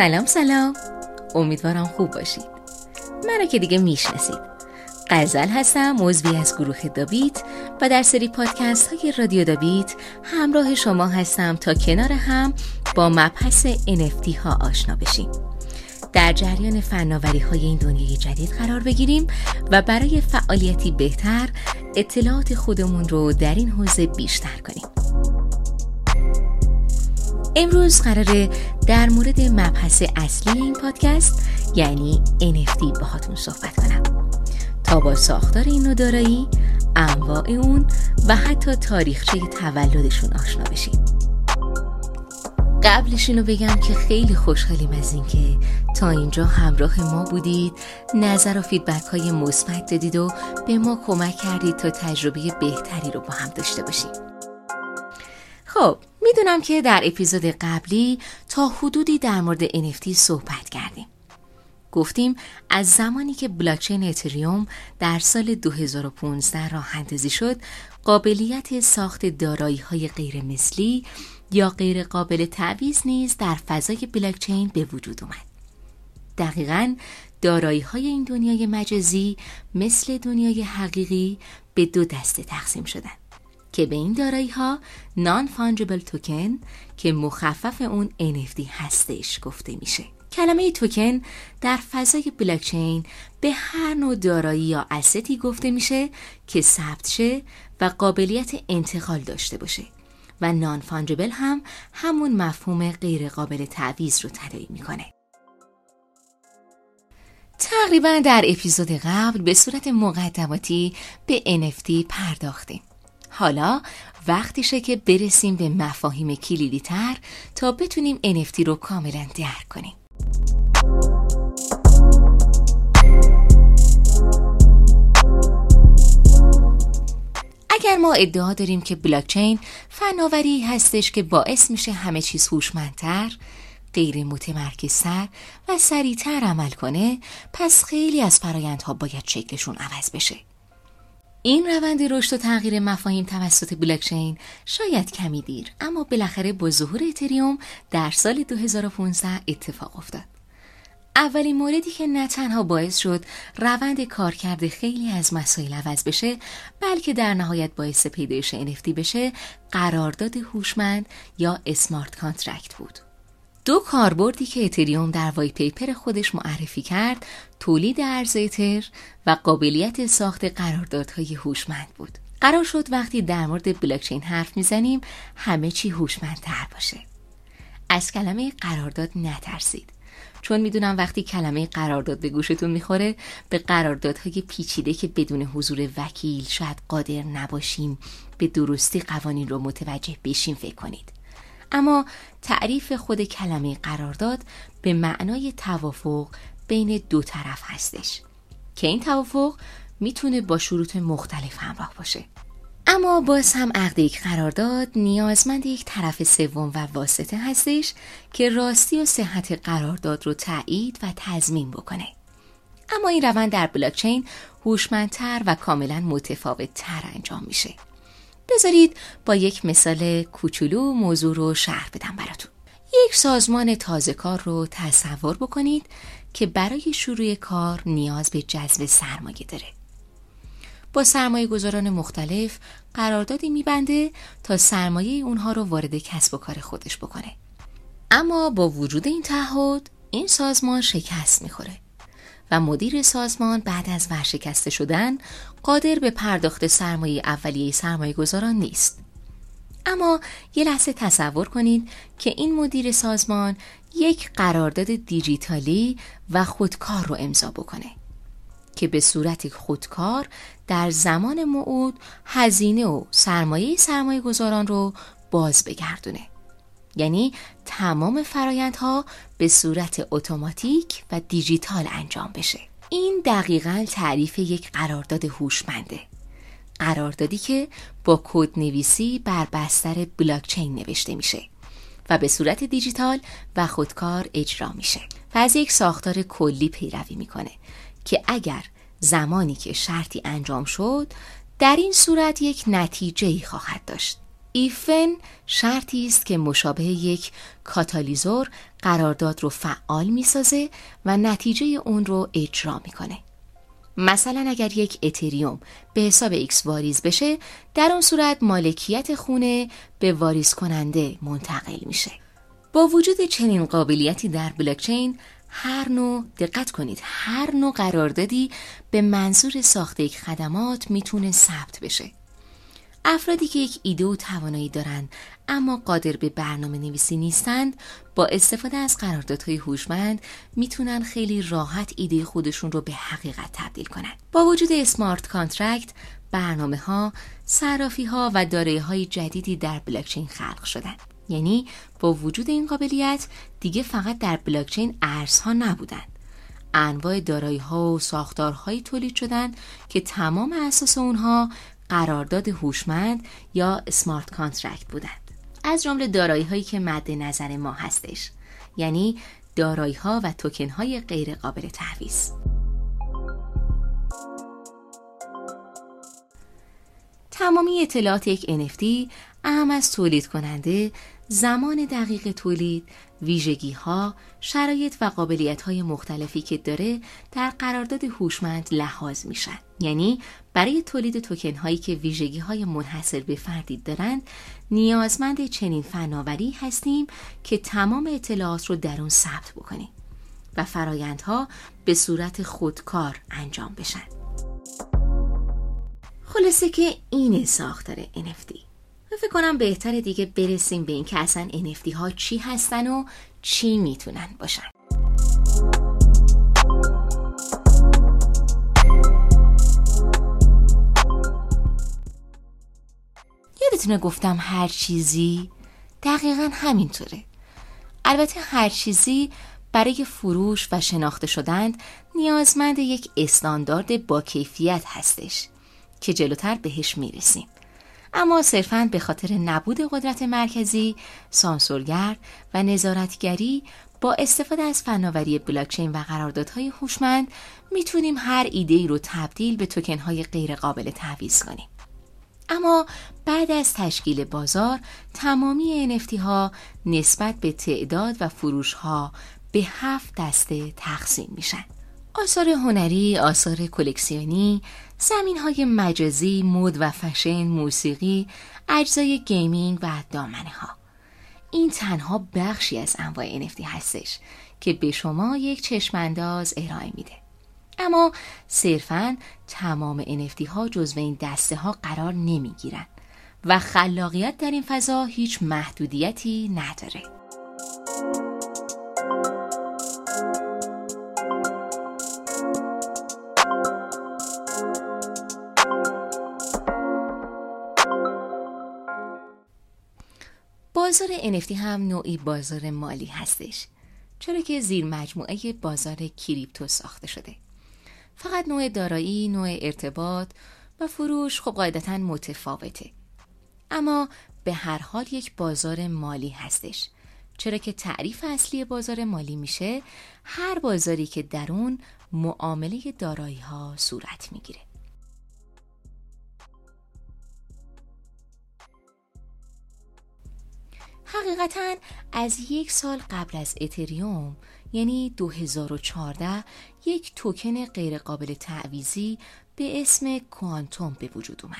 سلام سلام. امیدوارم خوب باشید. منو که دیگه می‌شناسید. قزل هستم عضوی از گروه داویت و در سری پادکست های رادیو داویت همراه شما هستم تا کنار هم با مبحث NFT ها آشنا بشیم. در جریان فناوری های این دنیای جدید قرار بگیریم و برای فعالیتی بهتر اطلاعات خودمون رو در این حوزه بیشتر کنیم. امروز قراره در مورد مبحث اصلی این پادکست یعنی NFT باهاتون صحبت کنم. تا با ساختار این نودارایی انواع اون و حتی تاریخچه تولدشون آشنا بشیم قبلش اینو بگم که خیلی خوشحالیم از اینکه تا اینجا همراه ما بودید. نظر و فیدبک های مثبت دادید و به ما کمک کردید تا تجربه بهتری رو با هم داشته باشیم. خب می‌دونم که در اپیزود قبلی تا حدودی در مورد NFT صحبت کردیم. گفتیم از زمانی که بلاکچین اتریوم در سال 2015 راه اندازی شد قابلیت ساخت دارایی های غیر مثلی یا غیر قابل تعویض نیز در فضای بلاکچین به وجود اومد. دقیقا دارایی های این دنیای مجازی مثل دنیای حقیقی به دو دسته تقسیم شدن. که به این دارایی ها نان فانجبل توکن که مخفف اون NFT هستش گفته میشه. کلمه توکن در فضای بلاکچین به هر نوع دارایی یا استی گفته میشه که ثبت شه و قابلیت انتقال داشته باشه. و نان فانجبل هم همون مفهوم غیر قابل تعویض رو تدایی می‌کنه. تقریبا در اپیزود قبل به صورت مقدماتی به NFT پرداختیم. حالا وقتیشه که برسیم به مفاهیم کلیدی تر تا بتونیم NFT رو کاملا درک کنیم. اگر ما ادعا داریم که بلاکچین فناوری هستش که باعث میشه همه چیز هوشمندتر غیر متمرکزتر و سریعتر عمل کنه پس خیلی از فرایندها باید شکلشون عوض بشه. این روند رشد و تغییر مفاهیم توسط بلاکچین شاید کمی دیر اما بالاخره با ظهور اتریوم در سال 2015 اتفاق افتاد. اولین موردی که نه تنها باعث شد روند کارکرد خیلی از مسائل عوض بشه بلکه در نهایت باعث پیدایش NFT بشه قرارداد هوشمند یا smart contract بود. دو کاربردی که اتریوم در white paper خودش معرفی کرد تولید ارز اتر و قابلیت ساخت قراردادهای هوشمند بود. قرار شد وقتی در مورد بلاکچین حرف می‌زنیم همه چی هوشمندتر باشه. از کلمه قرارداد نترسید. چون می‌دونم وقتی کلمه قرارداد به گوشتون می‌خوره به قراردادهای پیچیده که بدون حضور وکیل شاید قادر نباشیم به درستی قوانین رو متوجه بشیم فکر کنید. اما تعریف خود کلمه قرارداد به معنای توافق بین دو طرف هستش. که این توافق می‌تونه با شروط مختلف همراه باشه. اما باز هم عقد یک قرارداد نیازمند یک طرف سوم و واسطه هستش که راستی و صحت قرارداد رو تایید و تضمین بکنه. اما این روند در بلاکچین هوشمندتر و کاملا متفاوت تر انجام میشه. بذارید با یک مثال کوچولو موضوع رو شرح بدم براتون. یک سازمان تازه کار رو تصور بکنید که برای شروع کار نیاز به جذب سرمایه داره. با سرمایه گذاران مختلف قراردادی میبنده تا سرمایه اونها رو وارد کسب و کار خودش بکنه. اما با وجود این تعهد این سازمان شکست می‌خوره و مدیر سازمان بعد از ورشکسته شدن قادر به پرداخت سرمایه اولیه سرمایه گذاران نیست. اما یه لحظه تصور کنید که این مدیر سازمان یک قرارداد دیجیتالی و خودکار رو امضا بکنه که به صورت خودکار در زمان موعود هزینه و سرمایه سرمایه گذاران رو باز بگردونه. یعنی تمام فرایندها به صورت اتوماتیک و دیجیتال انجام بشه. این دقیقا تعریف یک قرارداد هوشمنده. قراردادی که با کد نویسی بر بستر بلاکچین نوشته میشه و به صورت دیجیتال و خودکار اجرا میشه و از یک ساختار کلی پیروی می‌کنه که اگر زمانی که شرطی انجام شد در این صورت یک نتیجه ای خواهد داشت. if then شرطی است که مشابه یک کاتالیزور قرارداد رو فعال می‌سازه و نتیجه اون رو اجرا می‌کنه. مثلا اگر یک اتریوم به حساب ایکس واریز بشه در اون صورت مالکیت خونه به واریز کننده منتقل میشه. با وجود چنین قابلیتی در بلاکچین هر نوع دقت کنید هر نوع قراردادی به منظور ساخت یک خدمات می‌تونه ثبت بشه افرادی که یک ایده و توانایی دارند اما قادر به برنامه نویسی نیستند با استفاده از قراردادهای هوشمند می‌تونن خیلی راحت ایده خودشون رو به حقیقت تبدیل کنند با وجود smart contract برنامه ها صرافی ها و دارایی های جدیدی در بلاکچین خلق شدند یعنی با وجود این قابلیت دیگه فقط در بلاکچین ارزها نبودند انواع دارایی ها و ساختارهایی تولید شدند که تمام اساس اونها قرارداد هوشمند یا smart contract بودند. از جمله دارایی هایی که مد نظر ما هستش. یعنی دارایی ها و توکن های غیر قابل تعویض تمامی اطلاعات یک NFT اعم از تولید کننده زمان دقیق تولید، ویژگی ها، شرایط و قابلیت های مختلفی که داره در قرارداد هوشمند لحاظ میشن. یعنی برای تولید توکن هایی که ویژگی های منحصر به فردی دارند نیازمند چنین فناوری هستیم که تمام اطلاعات رو در اون ثبت بکنیم و فرایندها به صورت خودکار انجام بشن. خلاصه که این ساختار NFT فکر کنم بهتر دیگه برسیم به اینکه اصلا NFT ها چی هستن و چی می‌تونن باشن. یادتونه گفتم هر چیزی دقیقا همینطوره. البته هر چیزی برای فروش و شناخته شدن نیازمند یک استاندارد با کیفیت هستش که جلوتر بهش می‌رسیم. اما صرفاً به خاطر نبود قدرت مرکزی، سانسورگر و نظارتگری با استفاده از فناوری بلاکچین و قراردادهای هوشمند می‌تونیم هر ایده ای رو تبدیل به توکن های غیر قابل تعویض کنیم. اما بعد از تشکیل بازار تمامی NFT ها نسبت به تعداد و فروش ها به هفت دسته تقسیم میشن. آثار هنری، آثار کلکسیونی، زمین های مجازی، مود و فشن، موسیقی، اجزای gaming و دامنه ها. این تنها بخشی از انواع NFT هستش که به شما یک چشمانداز ارائه میده. اما صرفا تمام NFT ها جزو این دسته ها قرار نمی گیرن و خلاقیت در این فضا هیچ محدودیتی نداره. بازار NFT هم نوعی بازار مالی هستش. چرا که زیر مجموعه بازار کریپتو ساخته شده. فقط نوع دارایی، نوع ارتباط و فروش خب قاعدتا متفاوته. اما به هر حال یک بازار مالی هستش. چرا که تعریف اصلی بازار مالی میشه هر بازاری که در اون معامله دارایی ها صورت می‌گیره. حقیقتا از یک قبل قبل از اتریوم یعنی 2014 یک توکن غیرقابل تعویضی به اسم کوانتوم به وجود اومد.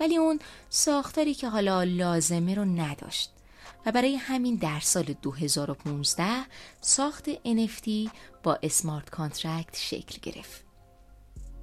ولی اون ساختاری که حالا لازمه رو نداشت و برای همین در سال 2015 ساخت NFT با smart contract شکل گرفت.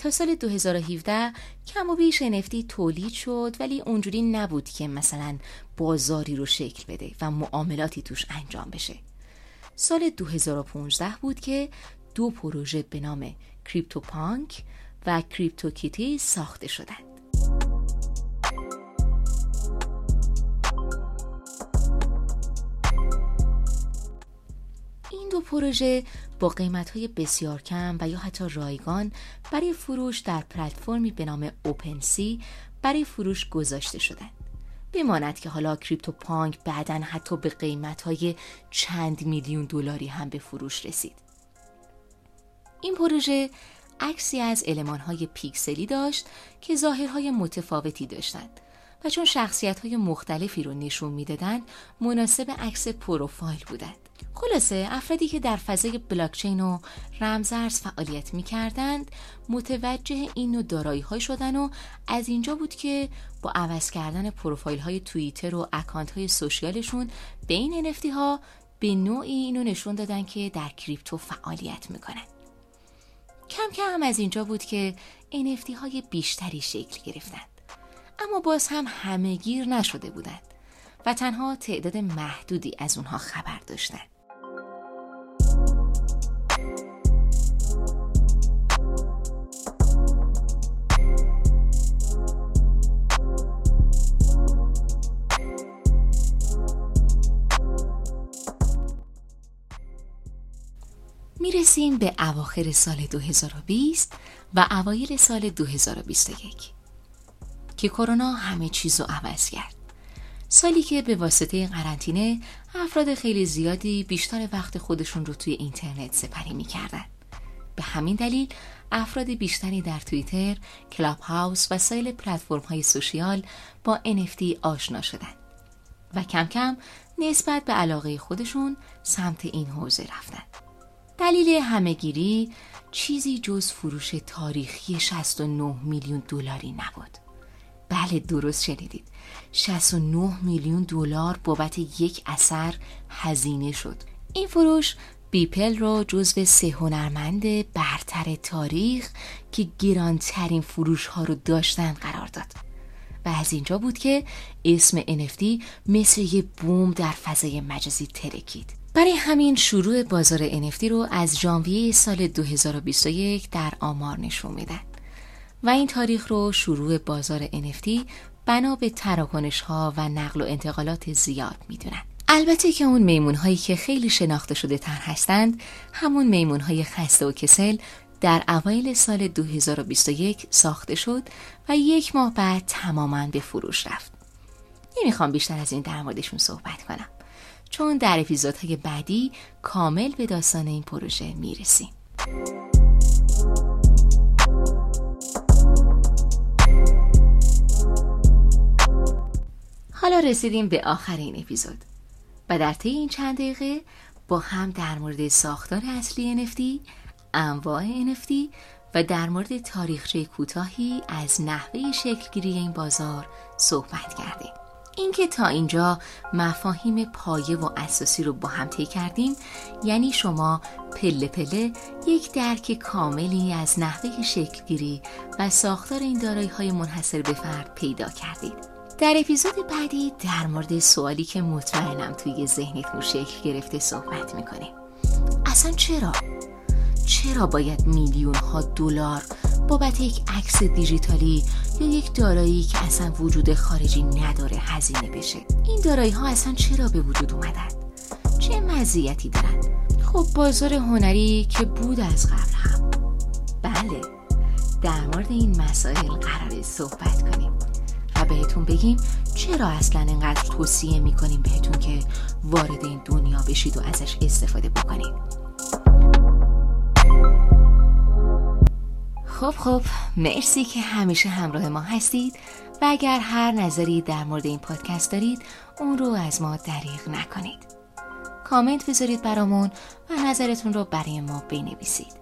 تا سال 2017 کم و بیش NFT تولید شد ولی اونجوری نبود که مثلا بازاری رو شکل بده و معاملاتی توش انجام بشه. سال 2015 بود که دو پروژه به نام کریپتو پانک و کریپتو کیتی ساخته شدند. پروژه با قیمت های بسیار کم و یا حتی رایگان برای فروش در پلتفرمی به نام اوپنسی برای فروش گذاشته شدند. بماند که حالا کریپتو پانک بعدا حتی به قیمت های چند میلیون دلاری هم به فروش رسید. این پروژه عکسی از علمان های پیکسلی داشت که ظاهرهای متفاوتی داشتند و چون شخصیت های مختلفی رو نشون می‌دادند مناسب عکس پروفایل بودند خلاصه افرادی که در فضای بلاکچین و رمزارز فعالیت می‌کردند متوجه این نوع دارایی های شدن و از اینجا بود که با عوض کردن پروفایل های توییتر و اکانت های سوشیالشون به این نفتی ها به نوعی اینو نشون دادن که در کریپتو فعالیت می‌کنن. کم کم از اینجا بود که NFT های بیشتری شکل گرفتند. اما باز هم همه گیر نشده بودند و تنها تعداد محدودی از اونها خبر داشتند. می‌رسیم به اواخر سال 2020 و اوایل سال 2021 که کرونا همه چیز رو عوض کرد. سالی که به واسطه قرنطینه افراد خیلی زیادی بیشتر وقت خودشون رو توی اینترنت سپری می‌کردن. به همین دلیل افراد بیشتری در توییتر، کلاب هاوس و سایر پلتفرم های سوشیال با NFT آشنا شدن و کم کم نسبت به علاقه خودشون سمت این حوزه رفتن. دلیل همهگیری چیزی جز فروش تاریخی 69 میلیون دلاری نبود. بله درست شنیدید. 69 میلیون دلار بابت یک اثر هزینه شد. این فروش بیپل را جزو سه هنرمند برتر تاریخ که گرانترین فروش ها رو داشتن قرار داد. و از اینجا بود که اسم NFT مثل یه بوم در فضای مجازی ترکید. برای همین شروع بازار NFT رو از ژانویه سال 2021 در آمار نشون میدن و این تاریخ رو شروع بازار NFT بنا به تراکنش ها و نقل و انتقالات زیاد می‌دونن. البته که اون میمون هایی که خیلی شناخته شده تر هستند همون میمون های خسته و کسل در اوایل سال 2021 ساخته شد و یک ماه بعد تماما به فروش رفت. نمی‌خوام بیشتر از این در موردشون صحبت کنم. چون در اپیزودهای بعدی کامل به داستان این پروژه می‌رسیم حالا رسیدیم به آخر این اپیزود و در طی این چند دقیقه با هم در مورد ساختار اصلی NFT، انواع NFT و در مورد تاریخچه کوتاهی از نحوه شکلگیری این بازار صحبت کردیم. اینکه تا اینجا مفاهیم پایه و اساسی رو با هم طی کردیم یعنی شما پله پله یک درک کاملی از نحوه شکلگیری و ساختار این دارایی های منحصر به فرد پیدا کردید در اپیزود بعدی در مورد سوالی که مطمئنم توی ذهنتون شکل گرفته صحبت می‌کنیم اصلا چرا؟ چرا باید میلیون ها دلار بابت یک عکس دیجیتالی یا یک دارایی که اصلا وجود خارجی نداره هزینه بشه. این دارایی ها اصلا چرا به وجود اومدن؟ چه مزیتی دارن؟ خب بازار هنری که بود از قبل هم. بله در مورد این مسائل قرار صحبت کنیم و بهتون بگیم چرا اصلا انقدر توصیه می‌کنیم بهتون که وارد این دنیا بشید و ازش استفاده بکنید. خب خب مرسی که همیشه همراه ما هستید و اگر هر نظری در مورد این پادکست دارید اون رو از ما دریغ نکنید. کامنت بذارید برامون و نظرتون رو برای ما بنویسید.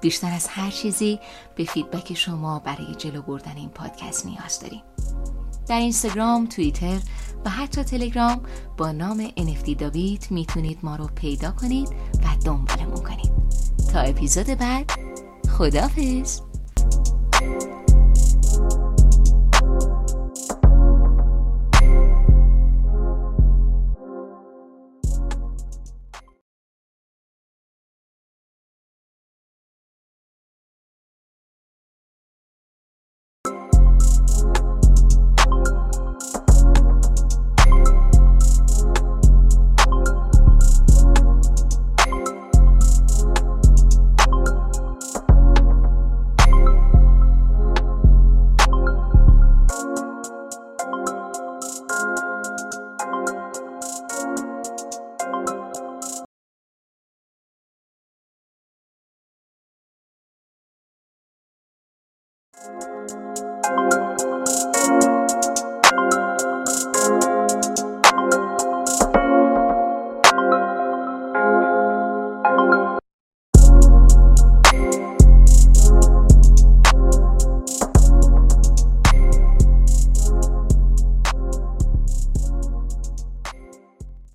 بیشتر از هر چیزی به فیدبک شما برای جلو بردن این پادکست نیاز داریم. در اینستاگرام، توییتر و حتی تلگرام با نام NFT داوید می‌تونید ما رو پیدا کنید و دنبالمون کنید. تا اپیزود بعد خدافز